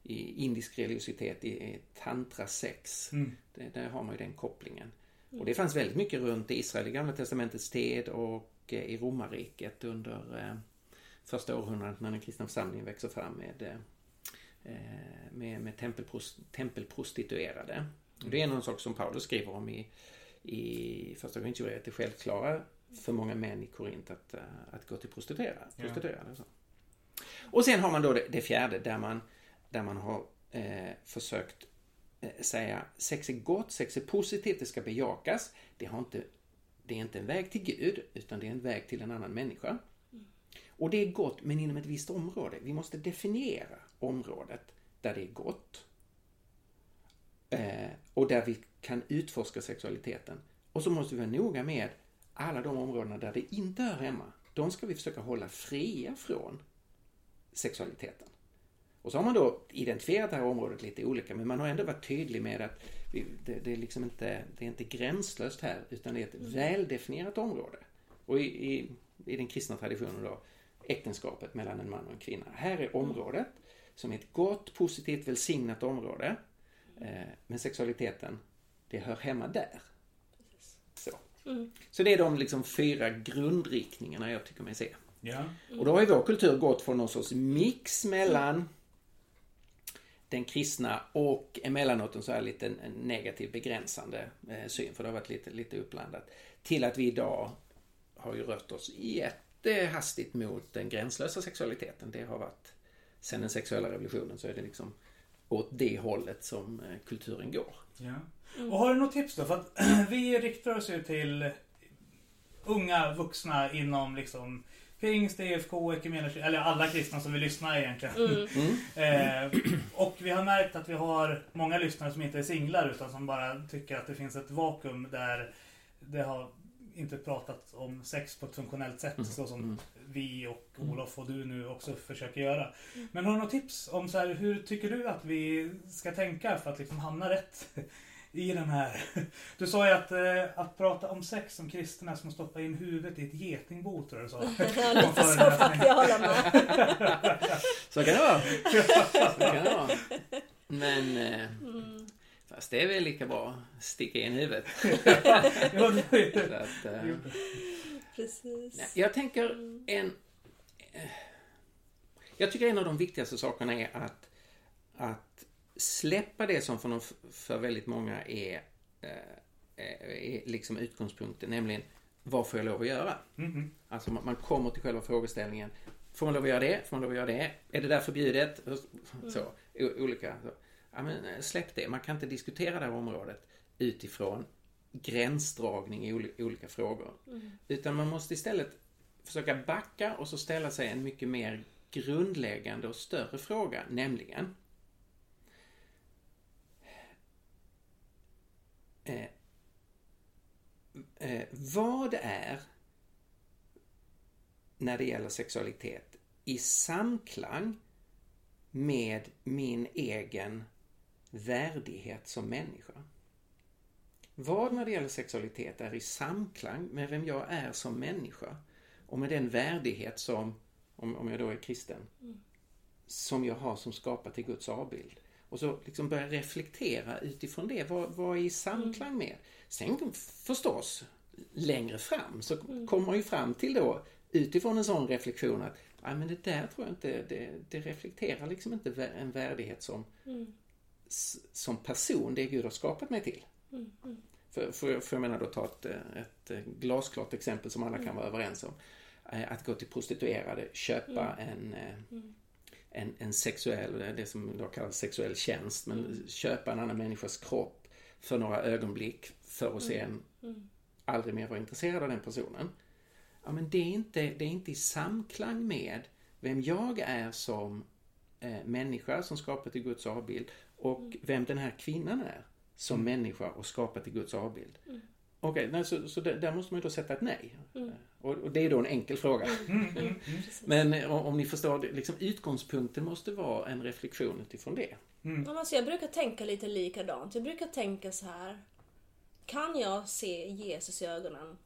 i indisk religiositet, i, i tantrasex. Det, där har man ju den kopplingen. Och det fanns väldigt mycket runt Israel i Gamla Testamentets tid och eh, i romarriket under eh, första århundradet när den kristna församlingen växer fram med, eh, med, med tempelpros, tempelprostituerade. Och det är någon sak som Paulus skriver om i, i första Korinthierbrevet, det självklara för många män i Korint att, eh, att gå till prostituerade. prostituerade och så. Och sen har man då det, det fjärde där man, där man har eh, försökt eh, säga sex är gott, sex är positivt, det ska bejakas. Det, har inte, det är inte en väg till Gud, utan det är en väg till en annan människa. Och det är gott, men inom ett visst område. Vi måste definiera området där det är gott. Eh, och där vi kan utforska sexualiteten. Och så måste vi vara noga med alla de områdena där det inte hör hemma. De ska vi försöka hålla fria från sexualiteten. Och så har man då identifierat det här området lite olika, men man har ändå varit tydlig med att vi, det, det, är liksom inte, det är inte gränslöst här, utan det är ett väldefinierat område. Och i, i, i den kristna traditionen då, äktenskapet mellan en man och en kvinna. Här är området som är ett gott, positivt, välsignat område. Eh, men sexualiteten, det hör hemma där. Så. Så det är de liksom fyra grundriktningarna jag tycker mig se. Ja. Och då har ju vår kultur gått från någon sorts mix mellan den kristna och emellanåt en så här lite negativ begränsande eh, syn, för det har varit lite, lite uppblandat, till att vi idag har ju rört oss jättehastigt mot den gränslösa sexualiteten. Det har varit, sen den sexuella revolutionen så är det liksom åt det hållet som eh, kulturen går. Ja. Och har du något tips då? För att vi riktar oss ju till unga vuxna inom liksom pingst, EFK, ekumeniska, eller alla kristna som vill lyssna egentligen. Mm. Eh, och vi har märkt att vi har många lyssnare som inte är singlar utan som bara tycker att det finns ett vakuum där det har inte pratat om sex på ett funktionellt sätt så som vi och Olof och du nu också försöker göra. Men har du något tips om så här, hur tycker du att vi ska tänka för att liksom hamna rätt i den här... Du sa ju att, eh, att prata om sex som kristen är som att stoppa in huvudet i ett getingbo tror jag du sa. Ja, lite så faktiskt. Jag håller med. Så kan det vara. Så kan det vara. Men... Eh, Fast det är väl lika bra att sticka in huvudet. Att, eh, Precis. Nej, Jag tänker en... eh, Jag tycker en av de viktigaste sakerna är att, att släppa det som för, de, för väldigt många är, eh, är liksom utgångspunkten, nämligen vad får jag lov att göra? Mhm. Alltså man, man kommer till själva frågeställningen. Får man lov att göra det? Får man lov att göra det? Är det där förbjudet? Så, o- olika. Så. Ja, men eh, släpp det. Man kan inte diskutera det här området utifrån gränsdragning i oli- olika frågor. Utan man måste istället försöka backa och så ställa sig en mycket mer grundläggande och större fråga, nämligen eh, eh, vad är när det gäller sexualitet i samklang med min egen värdighet som människa? Vad när det gäller sexualitet är i samklang med vem jag är som människa och med den värdighet som, om, om jag då är kristen, som jag har som skapat till Guds avbild. Och så liksom börja reflektera utifrån det. Vad, vad är i samklang med? Sen förstås, längre fram så kommer man ju fram till då utifrån en sån reflektion att Nej, men det där tror jag inte, det, det reflekterar liksom inte en värdighet som, mm som person, det Gud har skapat mig till. För, för, för jag menar då ta ett, ett eh, glasklart exempel som alla kan vara överens om. Eh, Att gå till prostituerade, köpa en, eh, en, en sexuell, det som då kallas sexuell tjänst, men köpa en annan människas kropp för några ögonblick för att sen aldrig mer vara intresserad av den personen. Ja, men det är inte, det är inte i samklang med vem jag är som eh, människa som skapat i Guds avbild och vem den här kvinnan är som människa och skapat i Guds avbild. Okej, nej, så, så där, där måste man ju då sätta ett nej. Eh, Och, och det är då en enkel fråga. Men eh, om, om ni förstår, liksom, utgångspunkten måste vara en reflektion utifrån det. Men alltså, jag brukar tänka lite likadant. Jag brukar tänka så här. Kan jag se Jesus i ögonen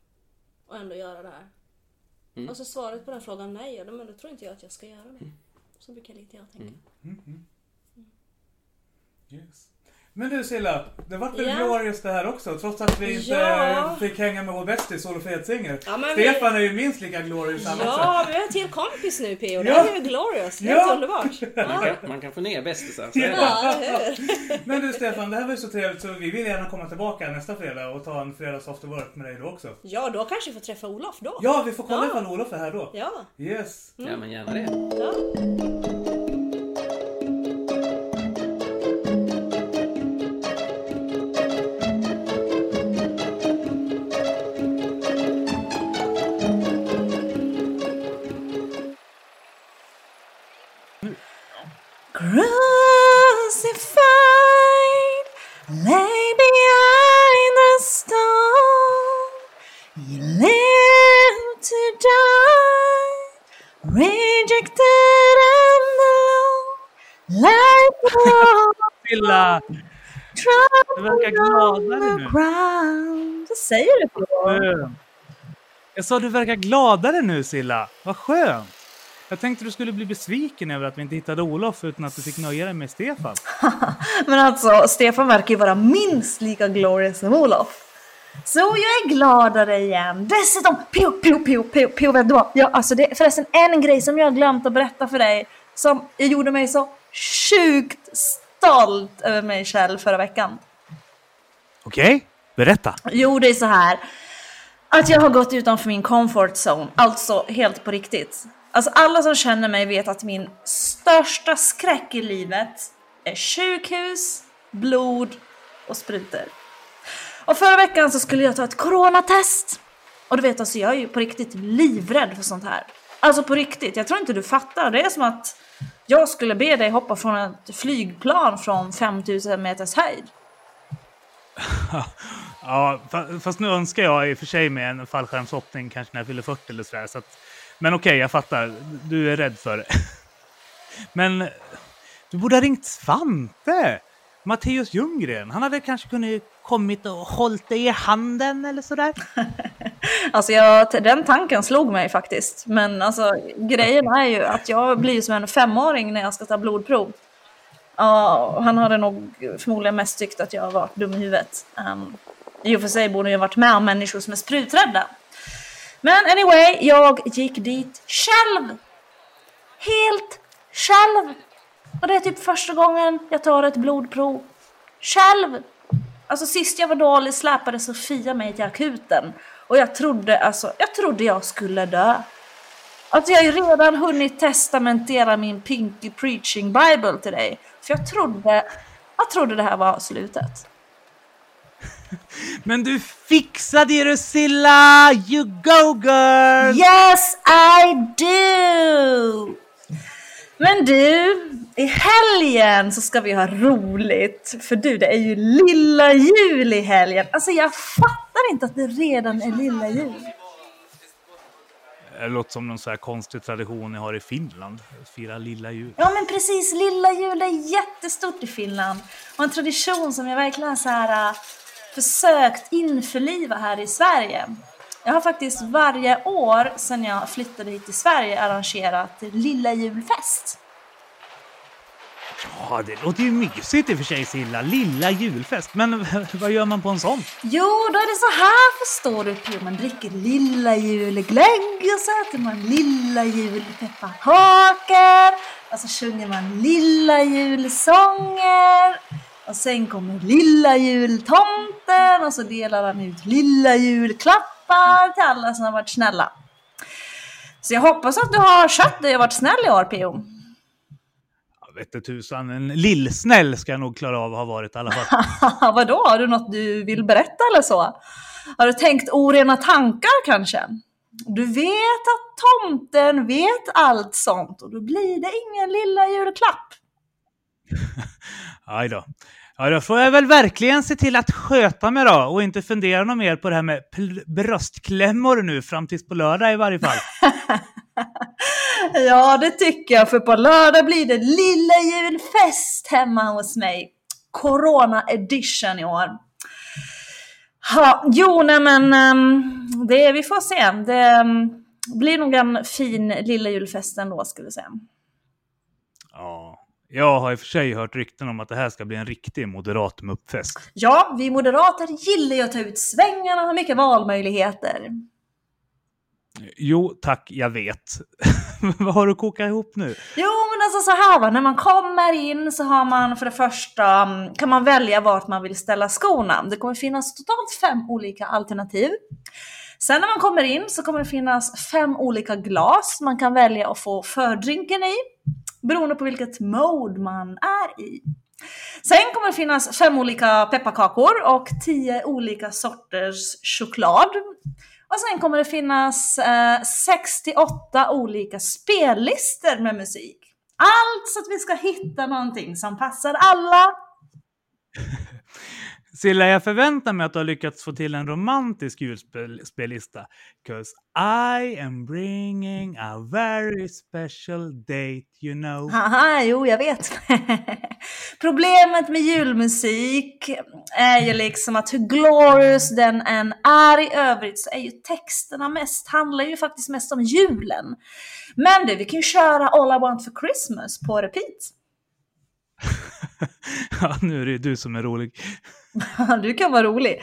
och ändå göra det här? Mm. Och så svaret på den frågan nej, ja, men då tror inte jag att jag ska göra det. Så brukar lite jag tänka. Yes. Men du Silla, det vart väl Ja. glorious det här också trots att vi inte Ja. fick hänga med vår bästis Olof Edsinger. Ja, men vi- Stefan är ju minst lika glorious han också. Ja, vi har en till kompis nu Pio. Det Ja. här är ju glorious. Helt Ja. underbart. Man Ja, kan, man kan få ner bästisar. ja? Men du Stefan, det här var ju så trevligt så vi vill gärna komma tillbaka nästa fredag och ta en fredags after work med dig då också. Ja, då kanske vi får träffa Olof då. Ja, vi får kolla Ja. ifall Olof är här då. Ja. Yes. Ja, men gärna det. Rejected and alone. Like a Silla! Du verkar gladare nu. Vad säger du på? Jag sa du verkar gladare nu Silla. Vad skönt. Jag tänkte du skulle bli besviken över att vi inte hittade Olof utan att du fick nöja dig med Stefan. Men alltså, Stefan verkar ju vara minst lika glorious som Olof. Så jag är gladare igen. Dessutom, pio, pio, pio, pio, pio, du vad? Ja, alltså det är förresten en grej som jag har glömt att berätta för dig som gjorde mig så sjukt stolt över mig själv förra veckan. Okej, berätta. Jo, det är så här. Att jag har gått utanför min comfort zone, alltså helt på riktigt. Alltså alla som känner mig vet att min största skräck i livet är sjukhus, blod och sprutor. Och förra veckan så skulle jag ta ett coronatest. Och du vet alltså, jag är ju på riktigt livrädd för sånt här. Alltså på riktigt, jag tror inte du fattar. Det är som att jag skulle be dig hoppa från ett flygplan från 5000 meters höjd. Ja, fast nu önskar jag i och för sig med en fallskärmshoppning kanske när jag fyller 40 eller sådär. Så att, men okej, jag fattar. Du är rädd för det. Men du borde ha ringt Svante! Matteus Ljunggren. Han hade kanske kunnat kommit och hållit dig i handen eller sådär. Alltså jag, den tanken slog mig faktiskt. Men alltså grejen är ju att jag blir som en femåring när jag ska ta blodprov. Uh, han hade nog förmodligen mest tyckt att jag var dum i huvudet. Um, I och för sig borde jag varit med om människor som är spruträdda. Men anyway, jag gick dit själv. Helt själv. Och det är typ första gången jag tar ett blodprov. Själv. Alltså sist jag var dålig släpade Sofia mig till akuten. Och jag trodde, alltså, jag trodde jag skulle dö. Alltså jag har ju redan hunnit testamentera min Pinky Preaching Bible till dig. För jag trodde, jag trodde det här var slutet. Men du fixade det Rusilla! You go girl! Yes I do! Men du, i helgen så ska vi ha roligt. För du, det är ju lilla jul i helgen. Alltså jag fattar inte att det redan är lilla jul. Det låter som någon så här konstig tradition ni har i Finland. Fira lilla jul. Ja men precis, lilla jul är jättestort i Finland. Och en tradition som jag verkligen så här, äh, försökt införliva här i Sverige. Jag har faktiskt varje år sedan jag flyttade hit till Sverige arrangerat lilla julfest. Ja, det låter ju mysigt i och för sig Silla. Lilla julfest. Men vad gör man på en sån? Jo, då är det så här förstår du. Man dricker lilla julglögg och så äter man lilla julpepparkakor. Och så sjunger man lilla julsånger. Och sen kommer lilla jultomten och så delar han ut lilla julklappar till alla som har varit snälla. Så jag hoppas att du har skött dig och varit snäll i år Pio. Jag vet inte tusan, en lillsnäll ska jag nog klara av att ha varit i alla fall. Vadå, har du något du vill berätta eller så? Har du tänkt orena tankar kanske? Du vet att tomten vet allt sånt och då blir det ingen lilla julklapp. Aj då. Ja, då får jag väl verkligen se till att sköta mig då och inte fundera något mer på det här med bröstklämmor nu fram tills på lördag i varje fall. Ja, det tycker jag, för på lördag blir det lilla julfest hemma hos mig. Corona edition i år. Ha, jo, nej men ehm, det, vi får se. Det ehm, blir nog en fin lilla julfest ändå, skulle jag säga. Ja. Jag har i och för sig hört rykten om att det här ska bli en riktig moderat muppfest. Ja, vi moderater gillar ju att ta ut svängarna och ha mycket valmöjligheter. Jo, tack, jag vet. Vad har du kokat ihop nu? Jo, men alltså så här va, när man kommer in så har man för det första, mm, kan man välja vart man vill ställa skorna. Det kommer finnas totalt fem olika alternativ. Sen när man kommer in så kommer det finnas fem olika glas man kan välja att få fördrinken i, beroende på vilket mode man är i. Sen kommer det finnas fem olika pepparkakor och tio olika sorters choklad. Och sen kommer det finnas eh, 68 olika spellistor med musik. Allt så att vi ska hitta någonting som passar alla. Silla, jag förväntar mig att du har lyckats få till en romantisk julspellista. 'Cause I am bringing a very special date, you know. Haha, jo jag vet. Problemet med julmusik är ju liksom att hur glorious den än är i övrigt så är ju texterna mest, handlar ju faktiskt mest om julen. Men du, vi kan ju köra All I Want For Christmas på repeat. ja, nu är det ju du som är rolig. Du kan vara rolig.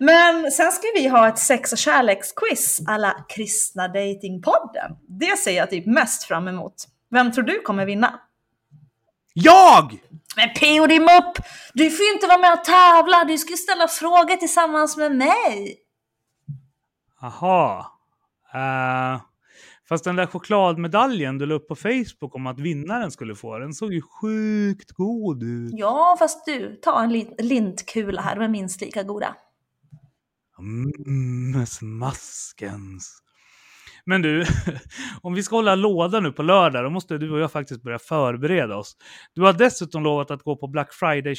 Men sen ska vi ha ett sex och kärleksquiz alla kristna datingpodden. Det ser jag typ mest fram emot. Vem tror du kommer vinna? Jag! Men P.O. din mupp! Du får ju inte vara med och tävla, du ska ju ställa frågor tillsammans med mig. Aha. Eh, fast den där chokladmedaljen du la upp på Facebook om att vinnaren skulle få, den såg ju sjukt god ut. Ja, fast du, ta en lin- lintkula här, de är minst lika goda. Mm, smaskens. Men du, om vi ska hålla låda nu på lördag, då måste du och jag faktiskt börja förbereda oss. Du har dessutom lovat att gå på Black Friday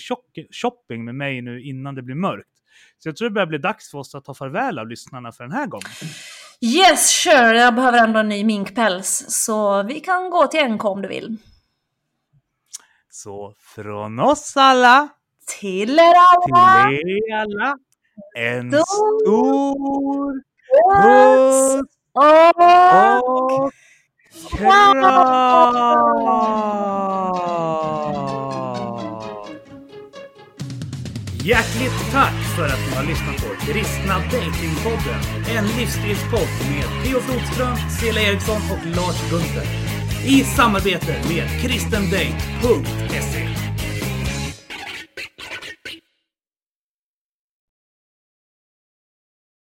shopping med mig nu innan det blir mörkt. Så jag tror det börjar bli dags för oss att ta farväl av lyssnarna för den här gången. Yes, sure. Jag behöver ändå en ny minkpäls. Så vi kan gå till NK om du vill. Så från oss alla Till er alla! till er alla, en Stor stor Puss och och kram! Hjärtligt tack för att ni har lyssnat på Kristna Datingpodden. En livsstilspodd med Theo Flodström, Cela Eriksson och Lars Gunther. I samarbete med kristendate.se.